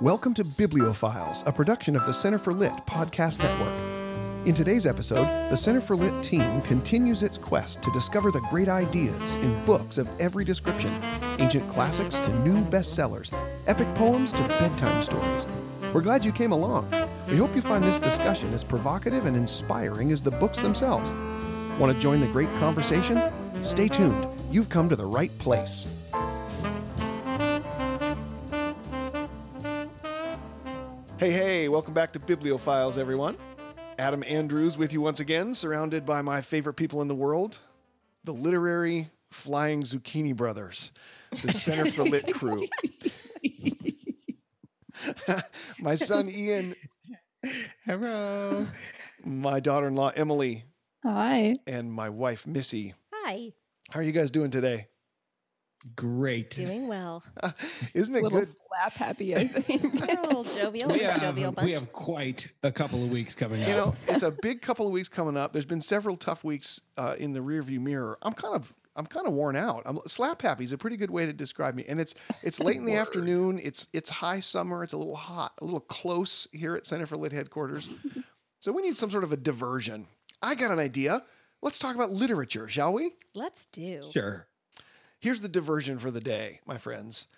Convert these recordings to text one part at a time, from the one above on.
Welcome to Bibliophiles, a production of the Center for Lit podcast network. In today's episode, the Center for Lit team continues its quest to discover the great ideas in books of every description ancient classics to new bestsellers, epic poems to bedtime stories. We're glad you came along. We hope you find this discussion as provocative and inspiring as the books themselves. Want to join the great conversation? Stay tuned. You've come to the right place. Hey, hey, welcome back to Bibliophiles, everyone. Adam Andrews with you once again, surrounded by my favorite people in the world, the literary flying zucchini brothers, the Center for Lit crew. my son Ian, Hello. my daughter in law Emily, Hi. and my wife Missy. Hi, How are you guys doing today? Great. doing well. Isn't it little good? slap happy, I think. We're a little jovial, We have, jovial bunch. we have quite a couple of weeks coming up. You know, it's a big couple of weeks coming up. There's been several tough weeks uh, in the rearview mirror. I'm kind of I'm kind of worn out. I'm slap happy is a pretty good way to describe me. And it's it's late in the afternoon. It's it's high summer. It's a little hot, a little close here at Center for Lit headquarters. so we need some sort of a diversion. I got an idea. Let's talk about literature, shall we? Let's do. sure. Here's the diversion for the day, my friends.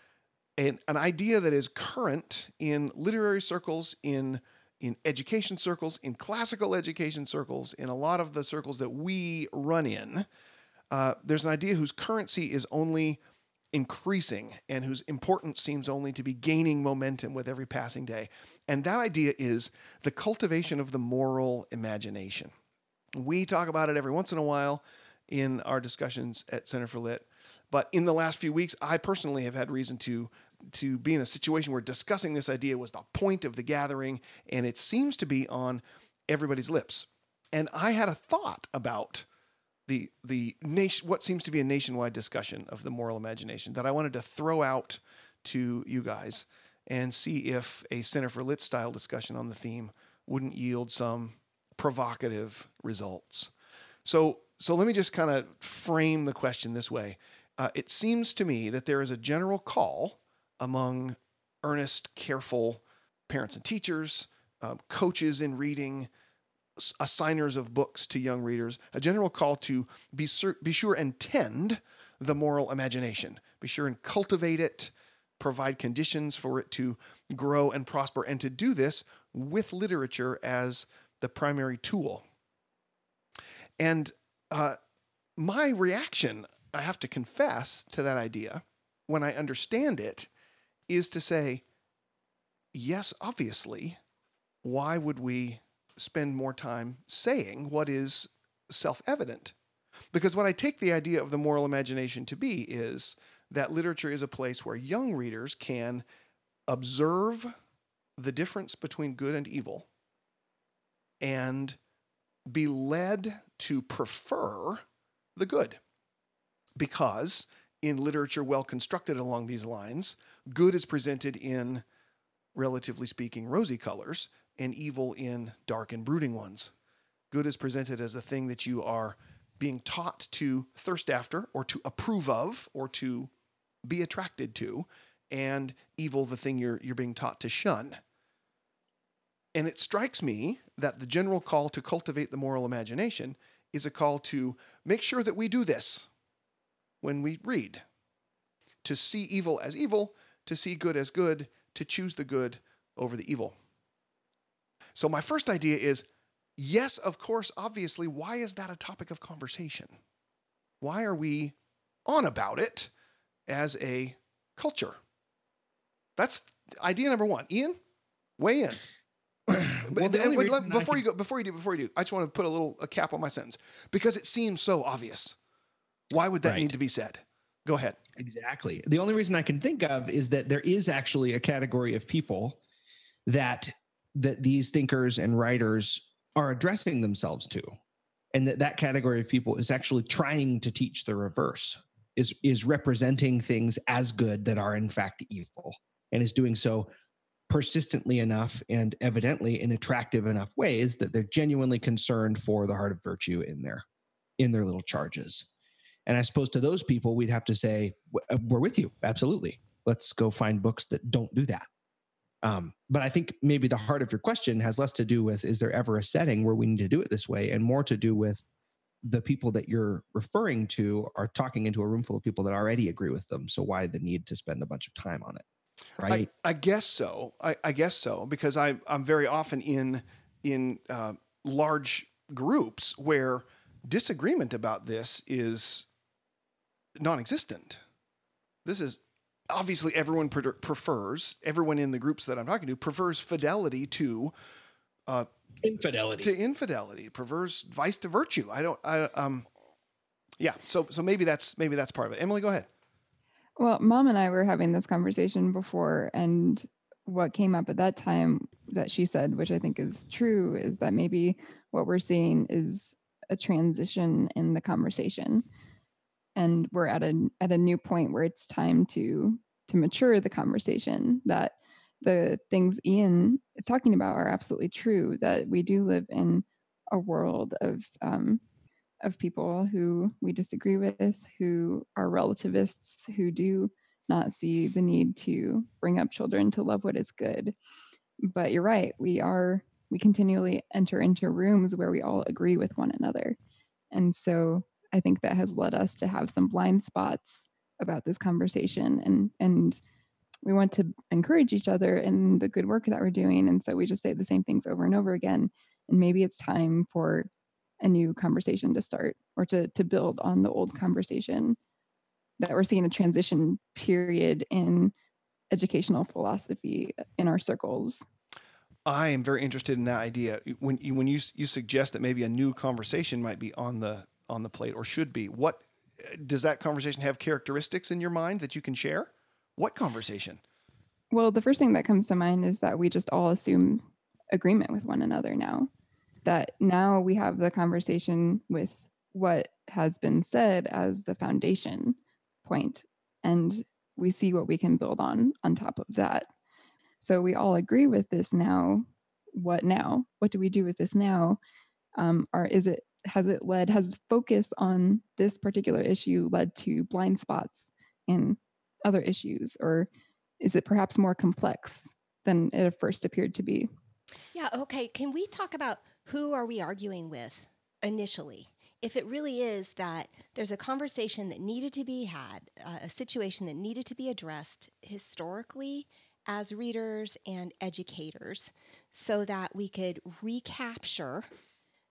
An, an idea that is current in literary circles, in in education circles, in classical education circles, in a lot of the circles that we run in. Uh, there's an idea whose currency is only increasing and whose importance seems only to be gaining momentum with every passing day. And that idea is the cultivation of the moral imagination. We talk about it every once in a while in our discussions at Center for Lit. But in the last few weeks, I personally have had reason to to be in a situation where discussing this idea was the point of the gathering, and it seems to be on everybody's lips. And I had a thought about the the nation what seems to be a nationwide discussion of the moral imagination that I wanted to throw out to you guys and see if a Center for Lit style discussion on the theme wouldn't yield some provocative results. So so let me just kind of frame the question this way. Uh, it seems to me that there is a general call among earnest, careful parents and teachers, um, coaches in reading, assigners of books to young readers, a general call to be, sur- be sure and tend the moral imagination. Be sure and cultivate it, provide conditions for it to grow and prosper, and to do this with literature as the primary tool. And uh, my reaction, I have to confess to that idea, when I understand it, is to say, yes, obviously, why would we spend more time saying what is self evident? Because what I take the idea of the moral imagination to be is that literature is a place where young readers can observe the difference between good and evil and be led to prefer the good. Because in literature well constructed along these lines, good is presented in, relatively speaking, rosy colors, and evil in dark and brooding ones. Good is presented as a thing that you are being taught to thirst after, or to approve of, or to be attracted to, and evil the thing you're, you're being taught to shun. And it strikes me that the general call to cultivate the moral imagination is a call to make sure that we do this when we read to see evil as evil, to see good as good, to choose the good over the evil. So, my first idea is yes, of course, obviously, why is that a topic of conversation? Why are we on about it as a culture? That's idea number one. Ian, weigh in. Well, and wait, let- I before you go, before you do, before you do, I just want to put a little a cap on my sentence because it seems so obvious. Why would that Right. need to be said? Go ahead. Exactly. The only reason I can think of is that there is actually a category of people that that these thinkers and writers are addressing themselves to. And that that category of people is actually trying to teach the reverse. Is is representing things as good that are in fact evil and is doing so persistently enough and evidently in attractive enough ways that they're genuinely concerned for the heart of virtue in their in their little charges. And I suppose to those people, we'd have to say, uh, we're with you. Absolutely. Let's go find books that don't do that. Um, but I think maybe the heart of your question has less to do with is there ever a setting where we need to do it this way, and more to do with the people that you're referring to are talking into a room full of people that already agree with them. So why the need to spend a bunch of time on it? Right. I, I guess so. I, I guess so because I I'm very often in in uh, large groups where disagreement about this is non-existent. This is obviously everyone pre- prefers everyone in the groups that I'm talking to prefers fidelity to uh, infidelity to infidelity prefers vice to virtue. I don't. I um. Yeah. So so maybe that's maybe that's part of it. Emily, go ahead. Well, mom and I were having this conversation before, and what came up at that time that she said, which I think is true, is that maybe what we're seeing is a transition in the conversation. And we're at a at a new point where it's time to to mature the conversation that the things Ian is talking about are absolutely true, that we do live in a world of um, of people who we disagree with, who are relativists, who do not see the need to bring up children to love what is good. But you're right, we are, we continually enter into rooms where we all agree with one another. And so I think that has led us to have some blind spots about this conversation and and we want to encourage each other in the good work that we're doing. And so we just say the same things over and over again. And maybe it's time for a new conversation to start or to to build on the old conversation that we're seeing a transition period in educational philosophy in our circles. I am very interested in that idea. When you, when you you suggest that maybe a new conversation might be on the on the plate or should be, what does that conversation have characteristics in your mind that you can share? What conversation? Well, the first thing that comes to mind is that we just all assume agreement with one another now. That now we have the conversation with what has been said as the foundation point, and we see what we can build on on top of that. So we all agree with this now. What now? What do we do with this now? Um, or is it has it led has focus on this particular issue led to blind spots in other issues, or is it perhaps more complex than it first appeared to be? Yeah. Okay. Can we talk about who are we arguing with initially? If it really is that there's a conversation that needed to be had, uh, a situation that needed to be addressed historically as readers and educators, so that we could recapture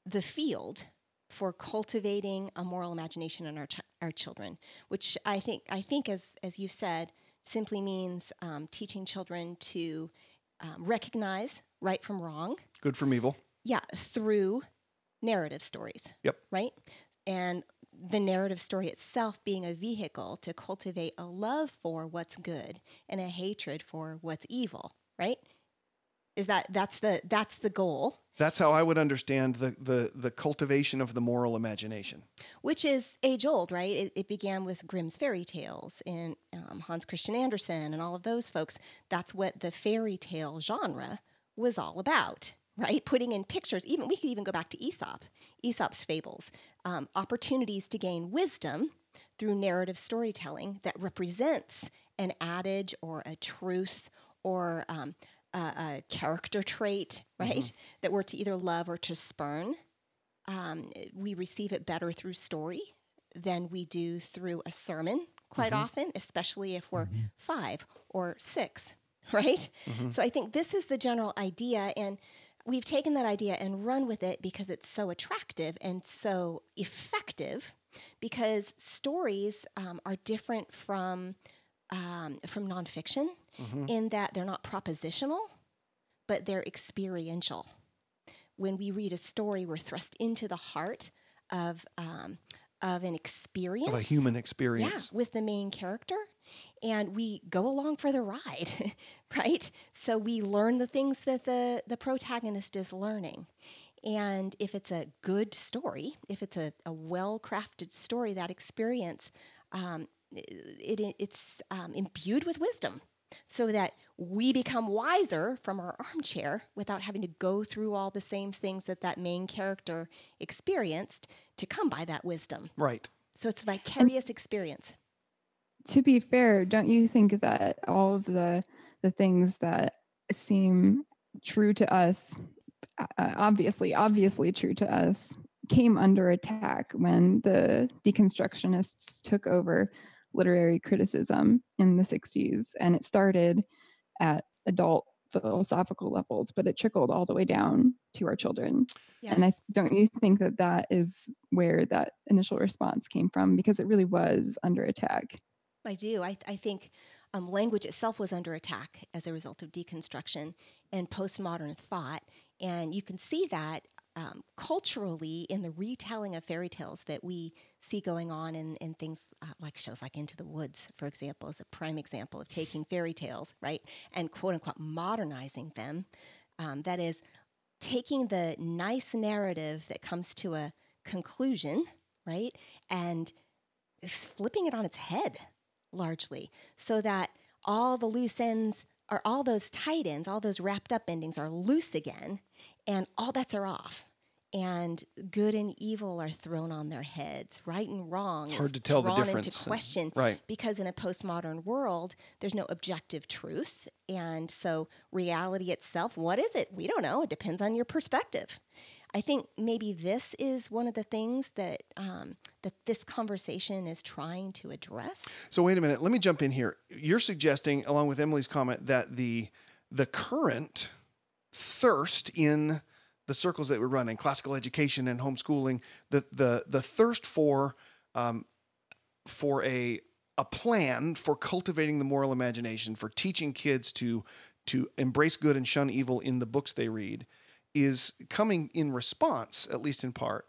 the field for cultivating a moral imagination in our ch- our children, which I think I think as as you said simply means um, teaching children to um, recognize right from wrong. Good from evil. Yeah, through narrative stories. Yep. Right, and the narrative story itself being a vehicle to cultivate a love for what's good and a hatred for what's evil. Right is that that's the that's the goal. That's how i would understand the the the cultivation of the moral imagination. Which is age old right? It, it began with grimm's fairy tales and um, hans christian andersen and all of those folks. That's what the fairy tale genre was all about right? Putting in pictures. Even we could even go back to aesop aesop's fables. Um, opportunities to gain wisdom through narrative storytelling that represents an adage or a truth or um, a, a character trait, right? Mm-hmm. That we're to either love or to spurn. Um, we receive it better through story than we do through a sermon quite mm-hmm. often, especially if we're mm-hmm. five or six, right? Mm-hmm. So I think this is the general idea. And we've taken that idea and run with it because it's so attractive and so effective because stories um, are different from um, from nonfiction mm-hmm. in that they're not propositional, but they're experiential. When we read a story, we're thrust into the heart of um, of an experience, of a human experience, yeah, with the main character, and we go along for the ride, right? So we learn the things that the the protagonist is learning. And if it's a good story, if it's a, a well crafted story, that experience um, it, it it's um, imbued with wisdom so that we become wiser from our armchair without having to go through all the same things that that main character experienced to come by that wisdom. Right. So it's vicarious experience. To be fair, don't you think that all of the the things that seem true to us, uh, obviously, obviously true to us, came under attack when the deconstructionists took over literary criticism in the 60s. And it started at adult philosophical levels, but it trickled all the way down to our children. Yes. And I don't you think that that is where that initial response came from because it really was under attack. I do. I, I think um, language itself was under attack as a result of deconstruction and postmodern thought. And you can see that um, culturally in the retelling of fairy tales that we see going on in, in things uh, like shows like Into the Woods, for example, is a prime example of taking fairy tales, right, and quote unquote modernizing them. Um, that is, taking the nice narrative that comes to a conclusion, right, and flipping it on its head largely so that all the loose ends or all those tight ends, all those wrapped up endings are loose again and all bets are off. And good and evil are thrown on their heads. Right and wrong It's is hard to tell the drawn difference into and- question right. because in a postmodern world, there's no objective truth. And so reality itself, what is it? We don't know. It depends on your perspective. I think maybe this is one of the things that um, that this conversation is trying to address. So wait a minute. Let me jump in here. You're suggesting, along with Emily's comment, that the the current thirst in the circles that we run in classical education and homeschooling, the the the thirst for um, for a a plan for cultivating the moral imagination, for teaching kids to to embrace good and shun evil in the books they read, is coming in response, at least in part,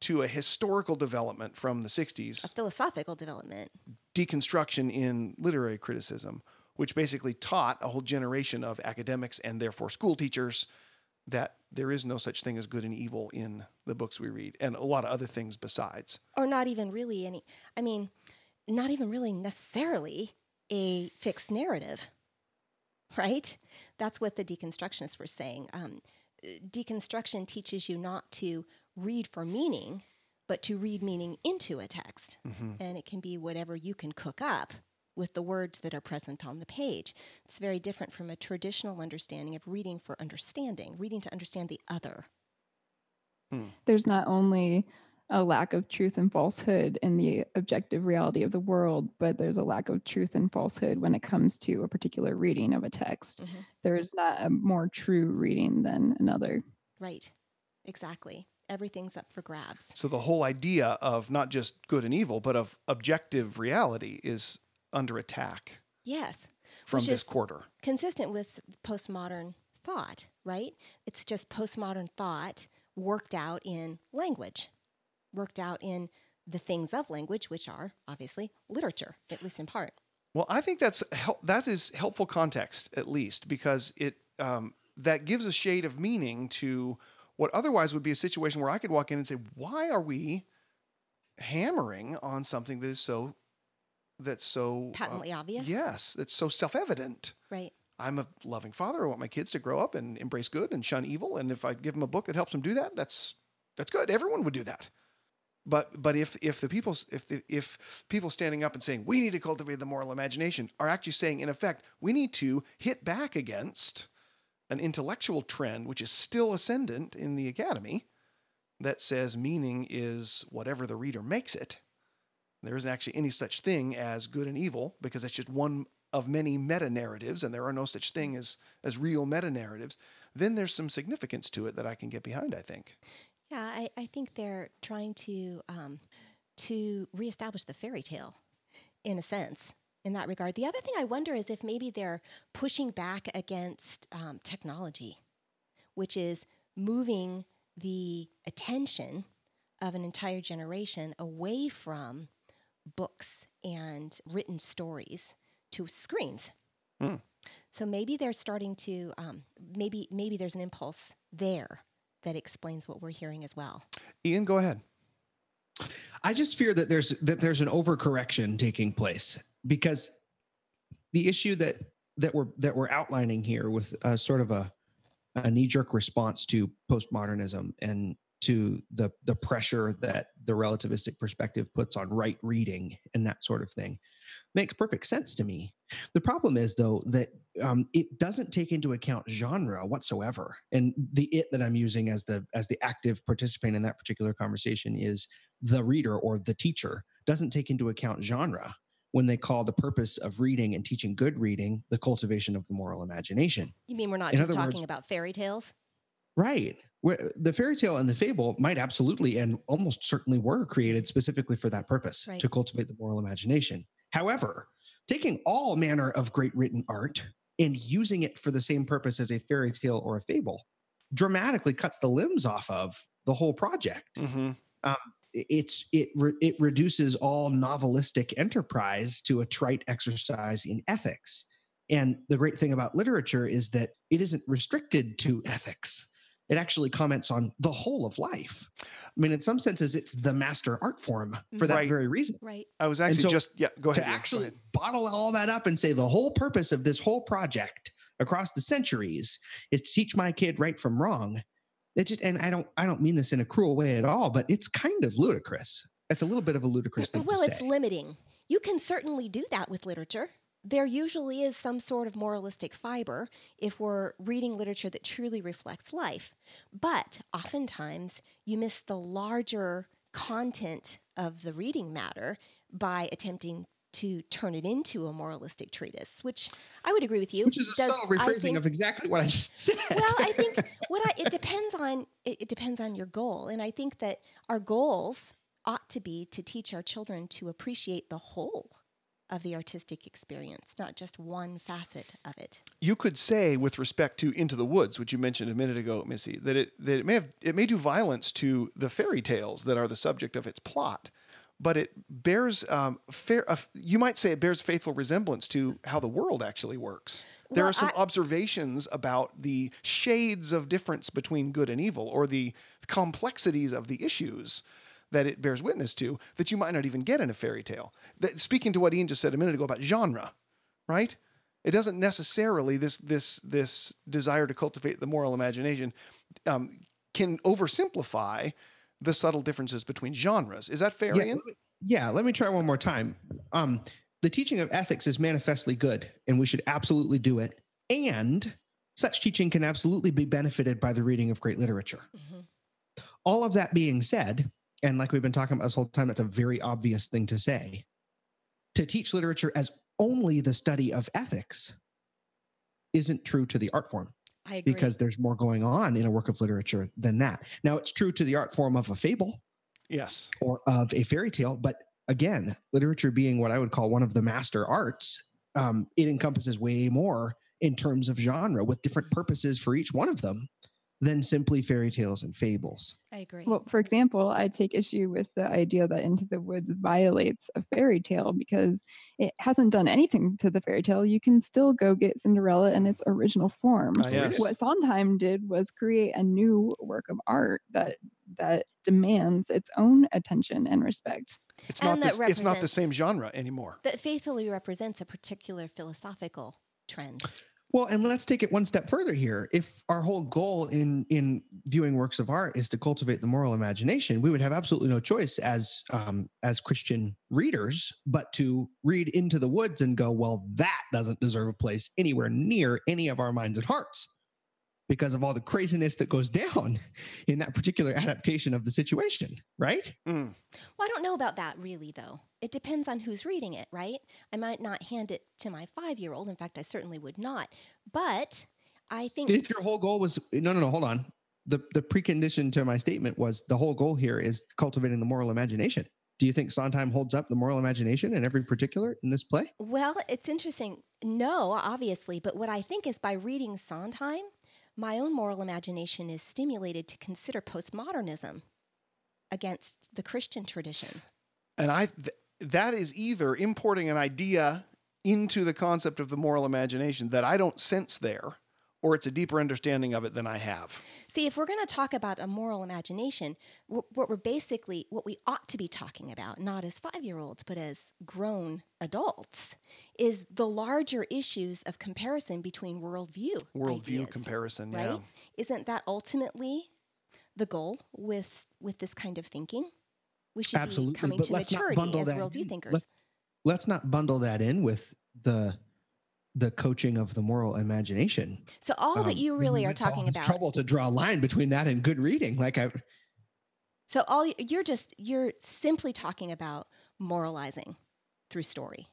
to a historical development from the 60s A philosophical development. deconstruction in literary criticism, which basically taught a whole generation of academics and therefore school teachers that there is no such thing as good and evil in the books we read, and a lot of other things besides. or not even really any i mean not even really necessarily a fixed narrative right that's what the deconstructionists were saying um, deconstruction teaches you not to read for meaning but to read meaning into a text. Mm-hmm. And it can be whatever you can cook up with the words that are present on the page. It's very different from a traditional understanding of reading for understanding reading to understand the other. Hmm. There's not only a lack of truth and falsehood in the objective reality of the world, but there's a lack of truth and falsehood when it comes to a particular reading of a text. Mhm. There is not a more true reading than another. right exactly everything's up for grabs So the whole idea of not just good and evil, but of objective reality is under attack yes from Which this is- quarter. consistent with postmodern thought, right? It's just postmodern thought worked out in language, worked out in the things of language, which are obviously literature, at least in part. Well, I think that's hel- that is helpful context at least because it um, that gives a shade of meaning to what otherwise would be a situation where I could walk in and say, "Why are we hammering on something that is so that's so uh, Patently obvious. Yes, that's so self-evident. Right. I'm a loving father. I want my kids to grow up and embrace good and shun evil. And if I give them a book that helps them do that, that's that's good. Everyone would do that. But but if if the people if if people standing up and saying we need to cultivate the moral imagination are actually saying in effect we need to hit back against an intellectual trend which is still ascendant in the academy that says meaning is whatever the reader makes it. There isn't actually any such thing as good and evil because it's just one of many meta narratives, and there are no such thing as as real meta narratives. Then there's some significance to it that I can get behind. I think. Yeah, I, I think they're trying to um, to reestablish the fairy tale, in a sense, in that regard. The other thing I wonder is if maybe they're pushing back against um, technology, which is moving the attention of an entire generation away from books and written stories to screens. Hmm. So maybe they're starting to um, maybe maybe there's an impulse there that explains what we're hearing as well. Ian, go ahead. I just fear that there's that there's an overcorrection taking place because the issue that that we're that we're outlining here with a sort of a a knee jerk response to postmodernism and to the the pressure that the relativistic perspective puts on right reading and that sort of thing. Makes perfect sense to me. The problem is though that um, it doesn't take into account genre whatsoever. And the it that i'm using as the as the active participant in that particular conversation is the reader or the teacher. Doesn't take into account genre. When they call the purpose of reading and teaching good reading the cultivation of the moral imagination. You mean we're not In just talking words- about fairy tales? Right. Where the fairy tale and the fable might absolutely and almost certainly were created specifically for that purpose Right. to cultivate the moral imagination. However, taking all manner of great written art and using it for the same purpose as a fairy tale or a fable dramatically cuts the limbs off of the whole project. Mm-hmm. I- It's it re- it reduces all novelistic enterprise to a trite exercise in ethics. And the great thing about literature is that it isn't restricted to ethics. It actually comments on the whole of life. I mean, in some senses, it's the master art form for that Right. very reason. Right. I was actually so just yeah. Go ahead. to Ian, go actually ahead. bottle all that up and say the whole purpose of this whole project across the centuries is to teach my kid right from wrong. It just and I don't I don't mean this in a cruel way at all, but it's kind of ludicrous. It's a little bit of a ludicrous thing Well, to it's say. limiting. You can certainly do that with literature. There usually is some sort of moralistic fiber if we're reading literature that truly reflects life. But oftentimes you miss the larger content of the reading matter by attempting to turn it into a moralistic treatise, which I would agree with you. which is a does- subtle rephrasing think- of exactly what I just said. well, I think what I, it depends on it, it depends on your goal, and I think that our goals ought to be to teach our children to appreciate the whole of the artistic experience, not just one facet of it. you could say with respect to Into the Woods, which you mentioned a minute ago, Missy, that it that it may have it may do violence to the fairy tales that are the subject of its plot, but it bears um, fair. Uh, you might say it bears faithful resemblance to how the world actually works. There Well, are some I- observations about the shades of difference between good and evil, or the complexities of the issues that it bears witness to that you might not even get in a fairy tale. That, speaking to what Ian just said a minute ago about genre, right? It doesn't necessarily this this this desire to cultivate the moral imagination um, can oversimplify the subtle differences between genres. Is that fair, yeah, Ian? let me, yeah, let me try one more time. Um, the teaching of ethics is manifestly good, and we should absolutely do it. And such teaching can absolutely be benefited by the reading of great literature. All of that being said, and like we've been talking about this whole time, that's a very obvious thing to say. To teach literature as only the study of ethics isn't true to the art form I agree. because there's more going on in a work of literature than that. Now, it's true to the art form of a fable Yes. or of a fairy tale. But again, literature being what I would call one of the master arts, um, it encompasses way more in terms of genre with different purposes for each one of them than simply fairy tales and fables. I agree. Well, for example, I take issue with the idea that Into the Woods violates a fairy tale because it hasn't done anything to the fairy tale. You can still go get Cinderella in its original form. Ah, yes. What Sondheim did was create a new work of art that that demands its own attention and respect. It's not And that this, it's not the same genre anymore. that faithfully represents a particular philosophical trend. Well, and let's take it one step further here. If our whole goal in in viewing works of art is to cultivate the moral imagination, we would have absolutely no choice as um, as Christian readers but to read into the woods and go, well, that doesn't deserve a place anywhere near any of our minds and hearts because of all the craziness that goes down in that particular adaptation of the situation, right? Mm. Well, I don't know about that really, though. It depends on who's reading it, right? I might not hand it to my five year old. In fact, I certainly would not. But I think If your whole goal was no, no, no, hold on. The the precondition to my statement was the whole goal here is cultivating the moral imagination. Do you think Sondheim holds up the moral imagination in every particular in this play? Well, it's interesting. No, obviously, but what I think is by reading Sondheim, my own moral imagination is stimulated to consider postmodernism against the Christian tradition. And I th- that is either importing an idea into the concept of the moral imagination that I don't sense there, or it's a deeper understanding of it than I have. See, if we're going to talk about a moral imagination, what we're basically, what we ought to be talking about, not as five year olds, but as grown adults, is the larger issues of comparison between worldview. Worldview ideas, comparison, right? yeah. Isn't that ultimately the goal with with this kind of thinking. We should Absolutely, be coming but to let's not maturity bundle as that worldview in. thinkers. Let's, let's not bundle that in with the the coaching of the moral imagination. so all that Um, you really are went to all talking about. trouble to draw a line between that and good reading. Like I, So all you're just you're simply talking about moralizing through story.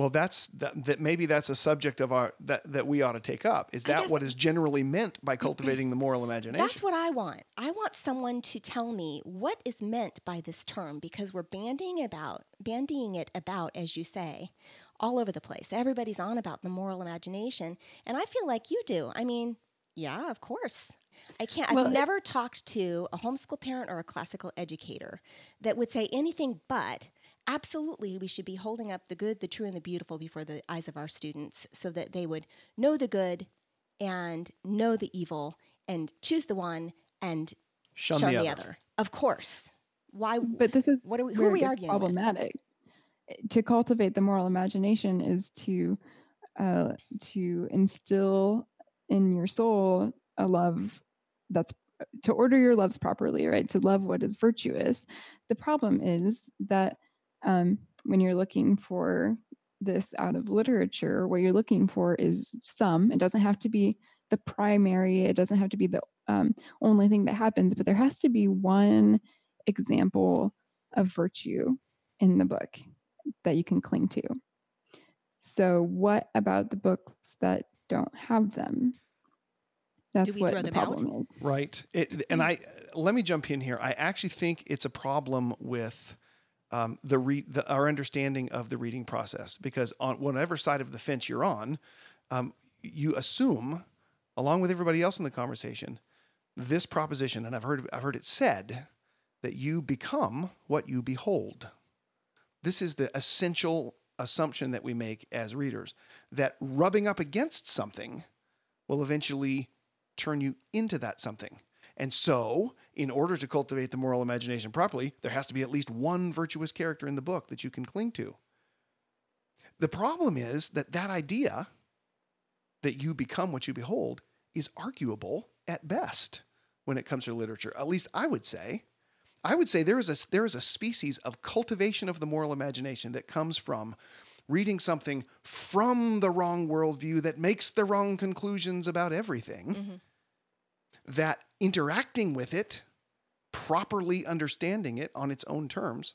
Well, that's that, that. Maybe that's a subject of our that that we ought to take up. Is that guess- what is generally meant by cultivating the moral imagination? That's what I want. I want someone to tell me what is meant by this term because we're bandying about bandying it about as you say all over the place. Everybody's on about the moral imagination and I feel like you do. I mean, yeah, of course. I can't Well, I've it- never talked to a homeschool parent or a classical educator that would say anything but absolutely we should be holding up the good, the true and the beautiful before the eyes of our students so that they would know the good and know the evil and choose the one and shun, shun, the, other. Of course. Why? But this is What are we- who where are we gets arguing with? problematic. To cultivate the moral imagination is to uh, to instill in your soul a love that's to order your loves properly, right? To love what is virtuous. The problem is that um, when you're looking for this out of literature, what you're looking for is some. It doesn't have to be the primary. It doesn't have to be the um, only thing that happens, but there has to be one example of virtue in the book that you can cling to. So, what about the books that don't have them? That's we what throw the them out? problem is. Right. It, and I let me jump in here. I actually think it's a problem with um, the, re- the our understanding of the reading process because on whatever side of the fence you're on, um, you assume, along with everybody else in the conversation, this proposition, and I've heard I've heard it said that you become what you behold. This is the essential assumption that we make as readers that rubbing up against something will eventually turn you into that something. And so, in order to cultivate the moral imagination properly, there has to be at least one virtuous character in the book that you can cling to. The problem is that that idea that you become what you behold is arguable at best when it comes to literature. At least I would say. I would say there is a there is a species of cultivation of the moral imagination that comes from reading something from the wrong worldview that makes the wrong conclusions about everything. Mhm. That interacting with it, properly understanding it on its own terms,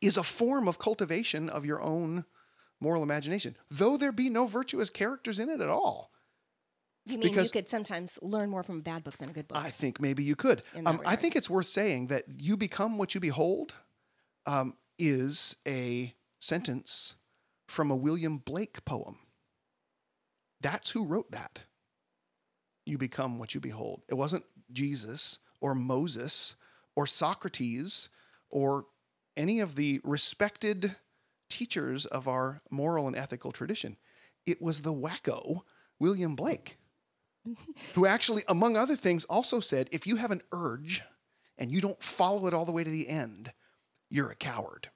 is a form of cultivation of your own moral imagination, though there be no virtuous characters in it at all. You mean Because- you could sometimes learn more from a bad book than a good book? I think maybe you could. Um, I think it's worth saying that you become what you behold um, is a sentence from a William Blake poem. That's who wrote that. You become what you behold. It wasn't Jesus or Moses or Socrates or any of the respected teachers of our moral and ethical tradition. It was the wacko William Blake who actually, among other things, also said if you have an urge and you don't follow it all the way to the end, you're a coward.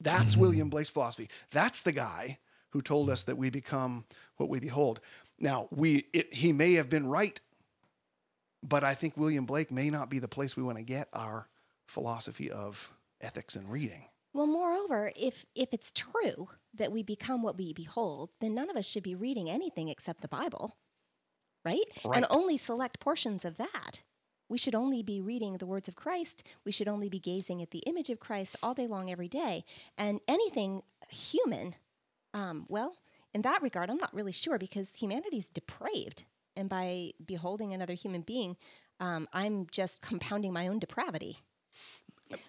That's Mhm. William Blake's philosophy. That's the guy who told us that we become what we behold. Now, we it, he may have been right, but I think William Blake may not be the place we want to get our philosophy of ethics and reading. well, moreover, if if it's true that we become what we behold, then none of us should be reading anything except the Bible, right? Right. And only select portions of that. We should only be reading the words of Christ. We should only be gazing at the image of Christ all day long, every day. And anything human, um, well, in that regard, I'm not really sure because humanity's depraved. And by beholding another human being, um, I'm just compounding my own depravity.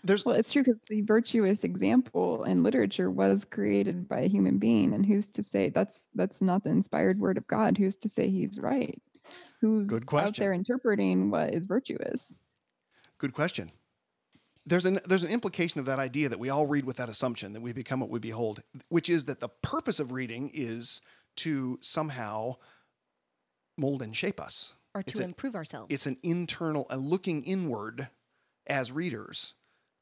There's Well, it's true because the virtuous example in literature was created by a human being, and who's to say that's that's not the inspired word of God? Who's to say he's right? Who's Good out there interpreting what is virtuous? Good question. There's an there's an implication of that idea that we all read with that assumption that we become what we behold, which is that the purpose of reading is to somehow mold and shape us. Or It's to a- improve ourselves. It's an internal, a looking inward as readers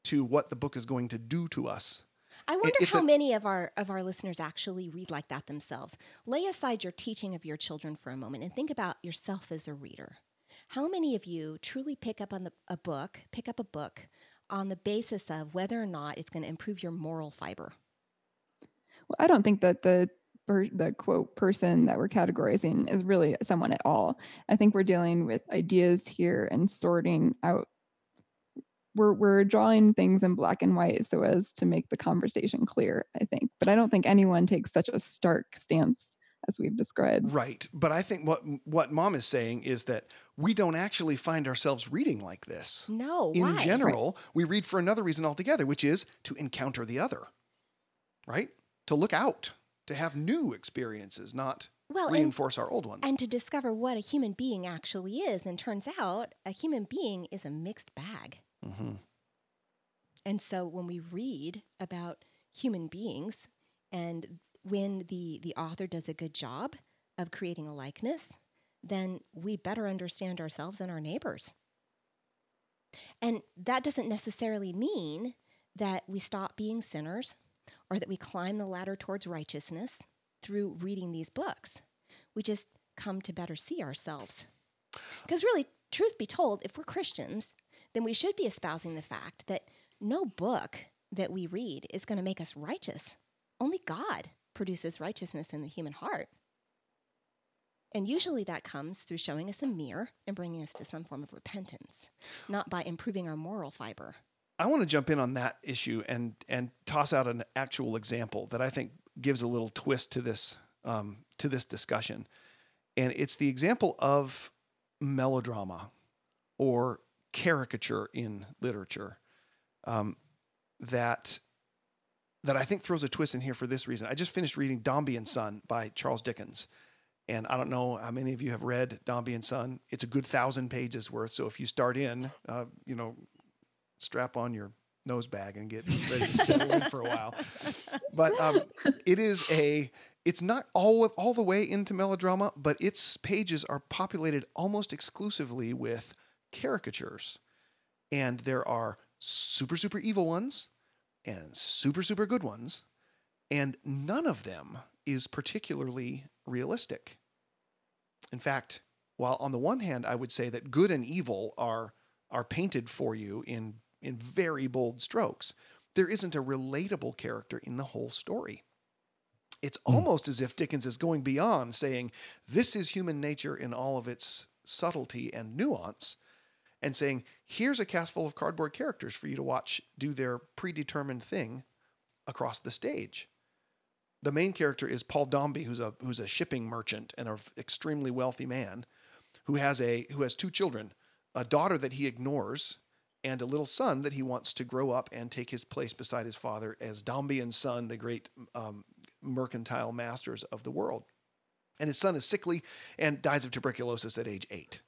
to what the book is going to do to us. I wonder it's how a- many of our of our listeners actually read like that themselves. Lay aside your teaching of your children for a moment and think about yourself as a reader. How many of you truly pick up on the, a book, pick up a book on the basis of whether or not it's going to improve your moral fiber? Well, I don't think that the per, the quote person that we're categorizing is really someone at all. I think we're dealing with ideas here and sorting out. We're we're drawing things in black and white so as to make the conversation clear. I think, but I don't think anyone takes such a stark stance as we've described. Right. But I think what what mom is saying is that we don't actually find ourselves reading like this. No. In why? general, we read for another reason altogether, which is to encounter the other. Right? To look out, to have new experiences, not well, and, reinforce our old ones. and to discover what a human being actually is. And turns out a human being is a mixed bag. hmm And so when we read about human beings and when the, the author does a good job of creating a likeness, then we better understand ourselves and our neighbors. And that doesn't necessarily mean that we stop being sinners or that we climb the ladder towards righteousness through reading these books. We just come to better see ourselves. Because really, truth be told, if we're Christians, then we should be espousing the fact that no book that we read is going to make us righteous. Only God produces righteousness in the human heart. And usually that comes through showing us a mirror and bringing us to some form of repentance, not by improving our moral fiber. I want to jump in on that issue and and toss out an actual example that I think gives a little twist to this um, to this discussion, and it's the example of melodrama or caricature in literature um, that that I think throws a twist in here for this reason. I just finished reading Dombey and Son by Charles Dickens. And I don't know how many of you have read Dombey and Son. It's a good thousand pages worth. So if you start in, uh, you know, strap on your nose bag and get ready to settle in for a while. But um, it is a. It's not all all the way into melodrama, but its pages are populated almost exclusively with caricatures, and there are super super evil ones and super super good ones, and none of them is particularly realistic. In fact, while on the one hand I would say that good and evil are are painted for you in in very bold strokes, there isn't a relatable character in the whole story. It's Mm. almost as if Dickens is going beyond saying, This is human nature in all of its subtlety and nuance, and saying, Here's a cast full of cardboard characters for you to watch do their predetermined thing across the stage. The main character is Paul Dombey, who's a who's a shipping merchant and an extremely wealthy man, who has a who has two children, a daughter that he ignores, and a little son that he wants to grow up and take his place beside his father as Dombey and Son, the great um, mercantile masters of the world. And his son is sickly and dies of tuberculosis at age eight.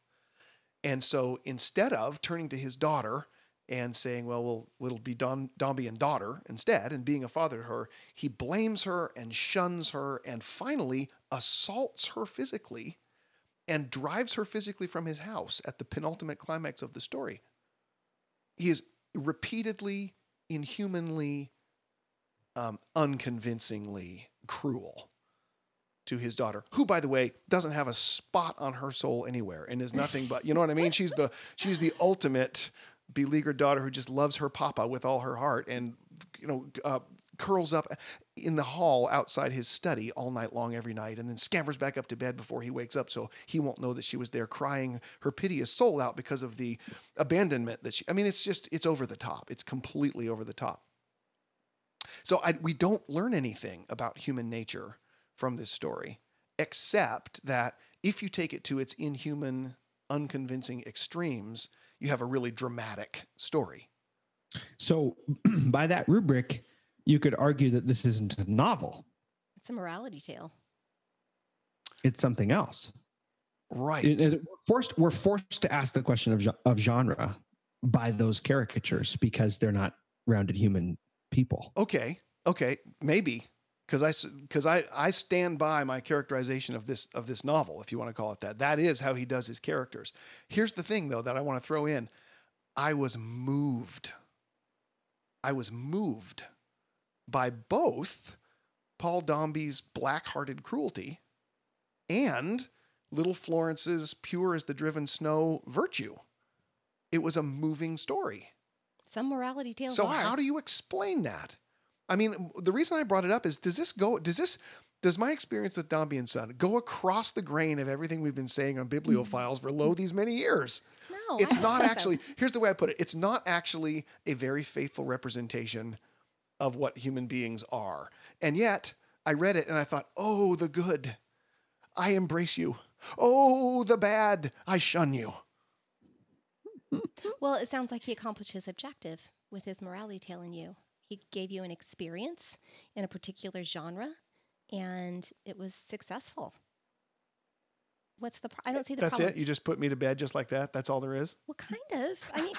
And so instead of turning to his daughter and saying, well, we'll it'll be Don, Dombey and daughter instead, and being a father to her, he blames her and shuns her and finally assaults her physically and drives her physically from his house at the penultimate climax of the story. He is repeatedly, inhumanly, um, unconvincingly cruel to his daughter, who, by the way, doesn't have a spot on her soul anywhere and is nothing but, you know what I mean? She's the she's the ultimate beleaguered daughter who just loves her papa with all her heart and you know uh, curls up in the hall outside his study all night long every night and then scampers back up to bed before he wakes up so he won't know that she was there crying her piteous soul out because of the abandonment that she I mean it's just it's over the top. It's completely over the top. So I, we don't learn anything about human nature from this story except that if you take it to its inhuman unconvincing extremes you have a really dramatic story. So, by that rubric, you could argue that this isn't a novel; It's a morality tale. it's something else. right It- it- we're forced, we're forced to ask the question of, of genre by those caricatures because they're not rounded human people. Okay, okay, maybe because I because I I stand by my characterization of this of this novel, if you want to call it that. That is how he does his characters. Here's the thing, though, that I want to throw in: I was moved. I was moved by both Paul Dombey's black-hearted cruelty and little Florence's pure as the driven snow virtue. It was a moving story. Some morality tales So are. how do you explain that? I mean, the reason I brought it up is does this go does this does my experience with Dombey and Son go across the grain of everything we've been saying on bibliophiles for lo these many years? no, it's not so. actually here's the way I put it. It's not actually a very faithful representation of what human beings are. And yet, I read it and I thought, "Oh, the good. I embrace you. Oh, the bad. I shun you." Well, it sounds like he accomplished his objective with his morality tale in you. He gave you an experience in a particular genre, and it was successful. What's the? Pro- I don't see the That's problem. it. You just put me to bed just like that. That's all there is. Well, kind of. I mean,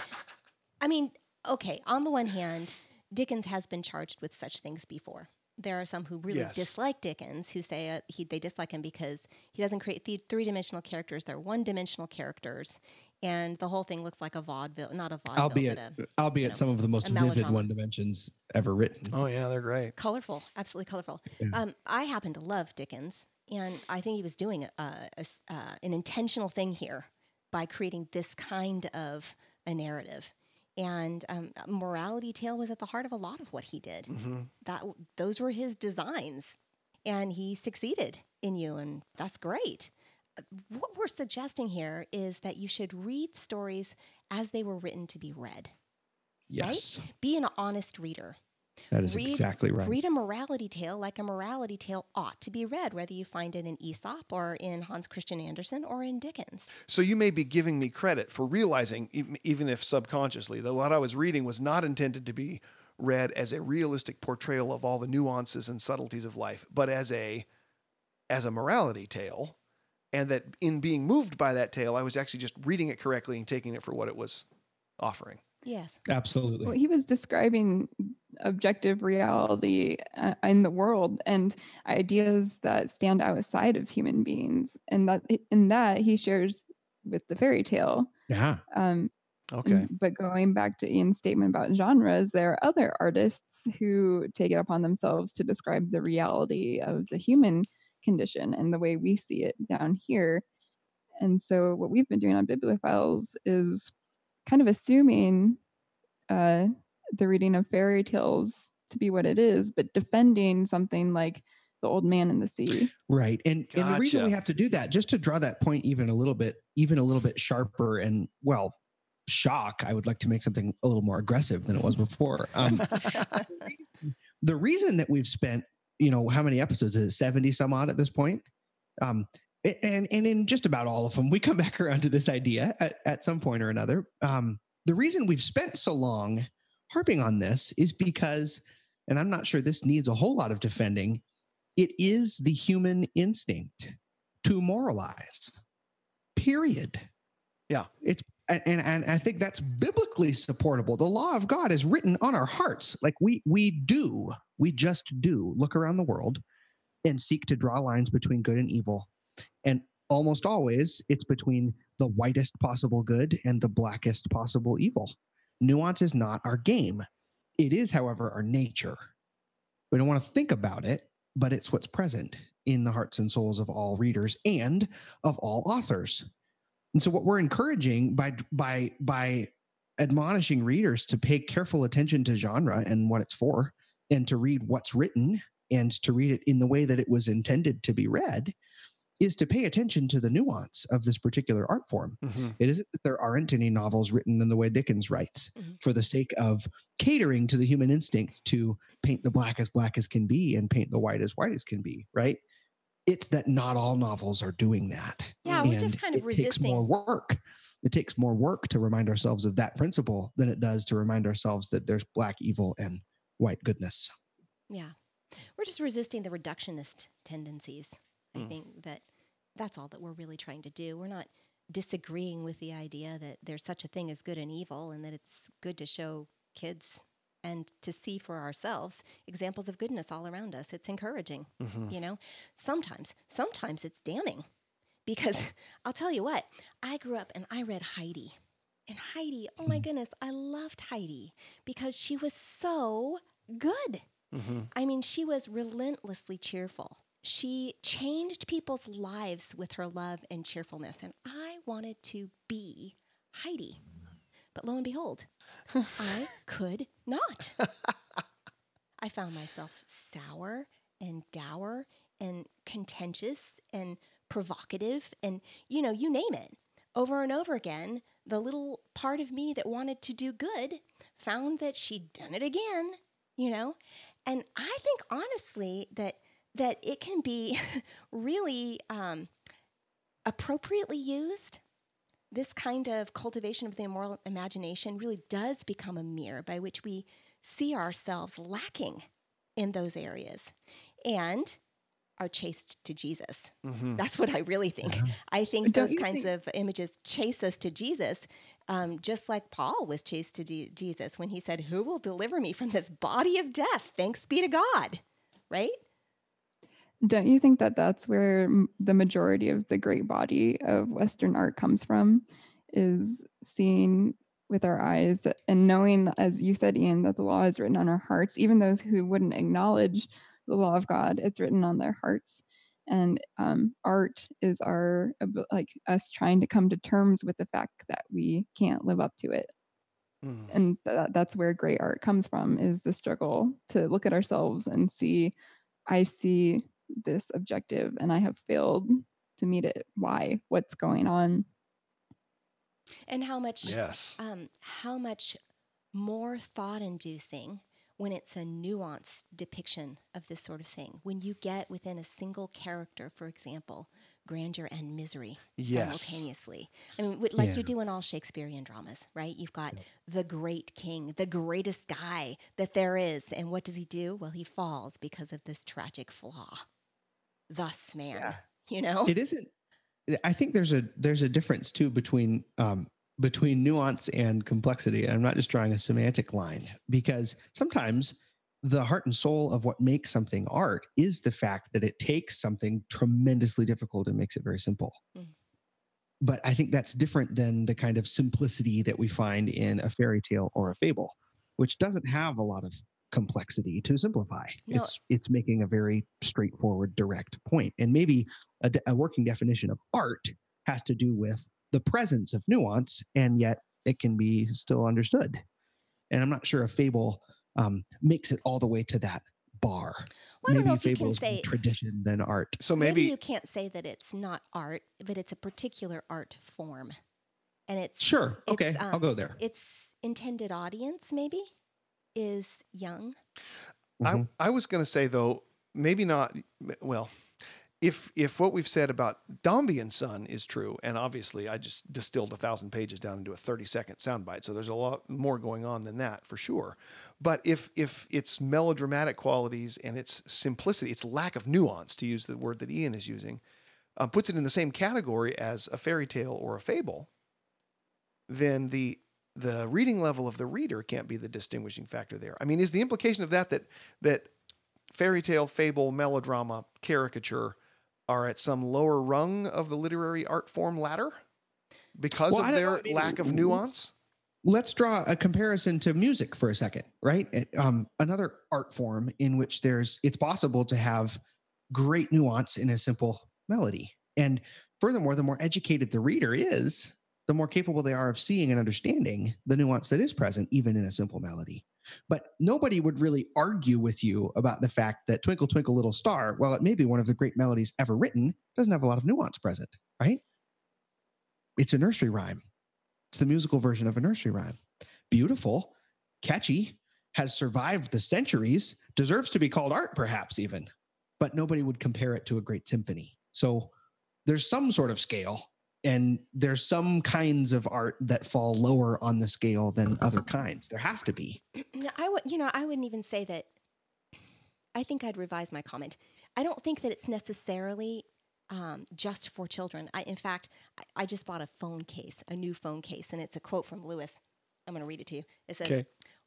I mean, okay. On the one hand, Dickens has been charged with such things before. There are some who really Yes. dislike Dickens, who say uh, he, they dislike him because he doesn't create th- three-dimensional characters. They're one-dimensional characters, and the whole thing looks like a vaudeville, not a vaudeville, albeit but albeit know, some of the most vivid one dimensions ever written. Oh yeah, they're great. colorful, absolutely colorful. Yeah. Um, I happen to love Dickens, and I think he was doing a, a s- uh, an intentional thing here by creating this kind of a narrative. And um, morality tale was at the heart of a lot of what he did. hmm That those were his designs, and he succeeded in you, and that's great. Uh, What we're suggesting here is that you should read stories as they were written to be read. Yes, Be an honest reader. That is Read- exactly right. Read a morality tale like a morality tale ought to be read, whether you find it in Aesop or in Hans Christian Andersen or in Dickens. So you may be giving me credit for realizing, e- even if subconsciously, that what I was reading was not intended to be read as a realistic portrayal of all the nuances and subtleties of life, but as a as a morality tale, and that in being moved by that tale, I was actually just reading it correctly and taking it for what it was offering. Yes. Absolutely. Well, he was describing objective reality uh, in the world and ideas that stand outside of human beings, and that in that he shares with the fairy tale. yeah. Um, Okay. But going back to Ian's statement about genres, there are other artists who take it upon themselves to describe the reality of the human condition and the way we see it down here. And so, what we've been doing on Bibliophiles is kind of assuming uh, the reading of fairy tales to be what it is, but defending something like the Old Man in the Sea. Right. And and the reason we have to do that, just to draw that point even a little bit, even a little bit sharper and well, shock, I would like to make something a little more aggressive than it was before. Um, the reason that we've spent, you know, how many episodes is it, 70 some odd at this point? Um, a- and and in just about all of them, we come back around to this idea at, at some point or another. Um, the reason we've spent so long harping on this is because, and I'm not sure this needs a whole lot of defending, it is the human instinct to moralize. Period. Yeah. It's and, and and I think that's biblically supportable. The law of God is written on our hearts. Like we we do, we just do look around the world and seek to draw lines between good and evil. And almost always it's between the whitest possible good and the blackest possible evil. Nuance is not our game. It is, however, our nature. We don't want to think about it, but it's what's present in the hearts and souls of all readers and of all authors. And so what we're encouraging by by by admonishing readers to pay careful attention to genre and what it's for and to read what's written and to read it in the way that it was intended to be read is to pay attention to the nuance of this particular art form. Mhm. It isn't that there aren't any novels written in the way Dickens writes Mhm. for the sake of catering to the human instinct to paint the black as black as can be and paint the white as white as can be, right? It's that not all novels are doing that. Yeah, we're And just kind of it takes more work. It takes more work to remind ourselves of that principle than it does to remind ourselves that there's black evil and white goodness. Yeah. We're just resisting the reductionist tendencies. I Mm. think that that's all that we're really trying to do. We're not disagreeing with the idea that there's such a thing as good and evil and that it's good to show kids and to see for ourselves examples of goodness all around us. It's encouraging, Mhm. you know. Sometimes, sometimes it's damning because I'll tell you what, I grew up and I read Heidi. And Heidi, oh my goodness, I loved Heidi because she was so good. Mhm. I mean, she was relentlessly cheerful she changed people's lives with her love and cheerfulness. And I wanted to be Heidi. But lo and behold, I could not. I found myself sour and dour and contentious and provocative and, you know, you name it. Over and over again, the little part of me that wanted to do good found that she'd done it again, you know? And I think honestly that that it can be really um, appropriately used. This kind of cultivation of the immoral imagination really does become a mirror by which we see ourselves lacking in those areas and are chased to Jesus. Mhm. That's what I really think. Yeah. I think Don't those kinds think- of images chase us to Jesus, um, just like Paul was chased to D- Jesus when he said, Who will deliver me from this body of death? Thanks be to God. Right? Don't you think that that's where the majority of the great body of Western art comes from? Is seeing with our eyes that- and knowing, as you said, Ian, that the law is written on our hearts, even those who wouldn't acknowledge the law of God, it's written on their hearts. And um, art is our, like us trying to come to terms with the fact that we can't live up to it Mm. and that, that's where great art comes from is the struggle to look at ourselves and see i see this objective and i have failed to meet it why what's going on And how much Yes. um, how much more thought inducing when it's a nuanced depiction of this sort of thing. When you get within a single character, for example, grandeur and misery Yes. simultaneously. I mean, wi- like Yeah. you do in all Shakespearean dramas, right? You've got the great king, the greatest guy that there is. And what does he do? Well, he falls because of this tragic flaw. Thus, man, Yeah. you know? it isn't i think there's a there's a difference too between um between nuance and complexity and i'm not just drawing a semantic line because sometimes the heart and soul of what makes something art is the fact that it takes something tremendously difficult and makes it very simple Mm. but i think that's different than the kind of simplicity that we find in a fairy tale or a fable which doesn't have a lot of complexity to simplify. No. it's it's making a very straightforward direct point. And maybe a, de- a working definition of art has to do with the presence of nuance and yet it can be still understood. And i'm not sure a fable um, makes it all the way to that bar. Well, I don't maybe know if you can fables say tradition than art. So maybe, maybe, you can't say that it's not art, but it's a particular art form. And it's sure. It's, okay i'll um, go there. its intended audience maybe is young. Mhm. I, I was going to say though, maybe not. Well, if if what we've said about Dombey and Son is true, and obviously I just distilled a thousand pages down into a thirty second soundbite, so there's a lot more going on than that for sure. But if if its melodramatic qualities and its simplicity, its lack of nuance, to use the word that Ian is using, uh, puts it in the same category as a fairy tale or a fable, then the the reading level of the reader can't be the distinguishing factor there. I mean, is the implication of that that that fairy tale, fable, melodrama, caricature are at some lower rung of the literary art form ladder because Well, of don't know. their lack of nuance? let's draw a comparison to music for a second right It- um, another art form in which there's it's possible to have great nuance in a simple melody and furthermore the more educated the reader is the more capable they are of seeing and understanding the nuance that is present even in a simple melody but nobody would really argue with you about the fact that twinkle twinkle little star while it may be one of the great melodies ever written doesn't have a lot of nuance present right it's a nursery rhyme it's the musical version of a nursery rhyme. Beautiful, catchy, has survived the centuries, deserves to be called art, perhaps even, but nobody would compare it to a great symphony. So there's some sort of scale, and there's some kinds of art that fall lower on the scale than other kinds. There has to be. No, I would, you know, I wouldn't even say that. I think I'd revise my comment. I don't think that it's necessarily um, just for children. I, in fact, I, I just bought a phone case, a new phone case, and it's a quote from Lewis. I'm going to read it to you. It says.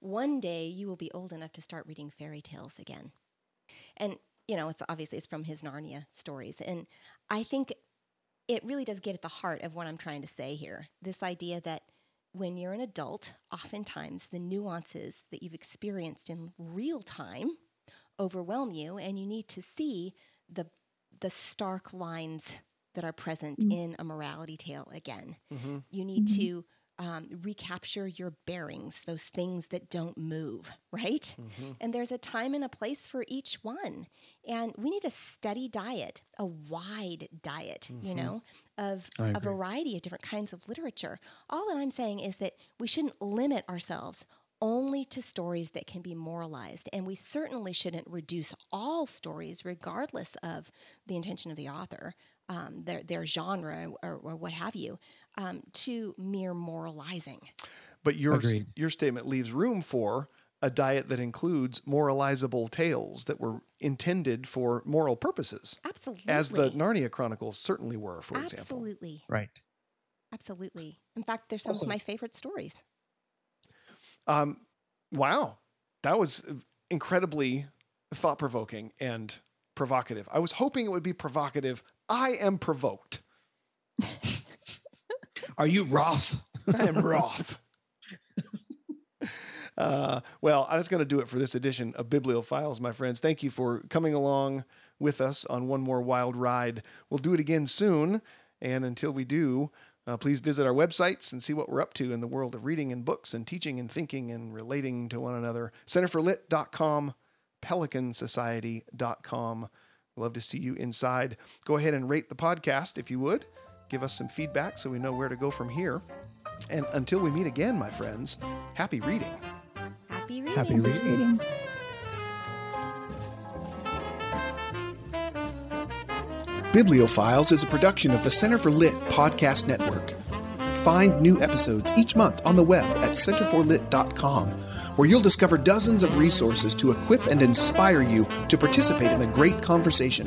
"One day you will be old enough to start reading fairy tales again," and you know, it's obviously it's from his Narnia stories, and I think it really does get at the heart of what I'm trying to say here. This idea that when you're an adult, oftentimes the nuances that you've experienced in real time overwhelm you, and you need to see the the stark lines that are present Mm. in a morality tale again. Mm-hmm. You need Mhm. to um, recapture your bearings, those things that don't move, right? Mm-hmm. And there's a time and a place for each one. And we need a steady diet, a wide diet, you Mhm. know, of a variety of different kinds of literature. All that I'm saying is that we shouldn't limit ourselves only to stories that can be moralized. And we certainly shouldn't reduce all stories, regardless of the intention of the author, um, their, their genre, or, or what have you, um, to mere moralizing. But your Agreed. your statement leaves room for a diet that includes moralizable tales that were intended for moral purposes, Absolutely. as the Narnia Chronicles certainly were, for example. Absolutely. Right. Absolutely. In fact, they're some Also- of my favorite stories. Um, wow, that was incredibly thought provoking and provocative. I was hoping it would be provocative. I am provoked. Are you wroth? I am wroth. Uh, well, that's going to do it for this edition of Bibliophiles, my friends. Thank you for coming along with us on one more wild ride. We'll do it again soon. And until we do, uh, please visit our websites and see what we're up to in the world of reading and books and teaching and thinking and relating to one another. Centerforlit.com, PelicanSociety.com. Love to see you inside. Go ahead and rate the podcast if you would. Give us some feedback so we know where to go from here. And until we meet again, my friends, happy reading. Happy reading. Happy reading. reading. Bibliophiles is a production of the Center for Lit podcast network. Find new episodes each month on the web at centerforlit.com, where you'll discover dozens of resources to equip and inspire you to participate in the great conversation,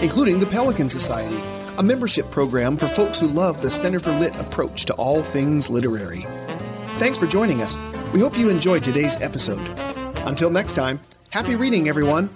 including the Pelican Society, a membership program for folks who love the Center for Lit approach to all things literary. Thanks for joining us. We hope you enjoyed today's episode. Until next time, happy reading, everyone.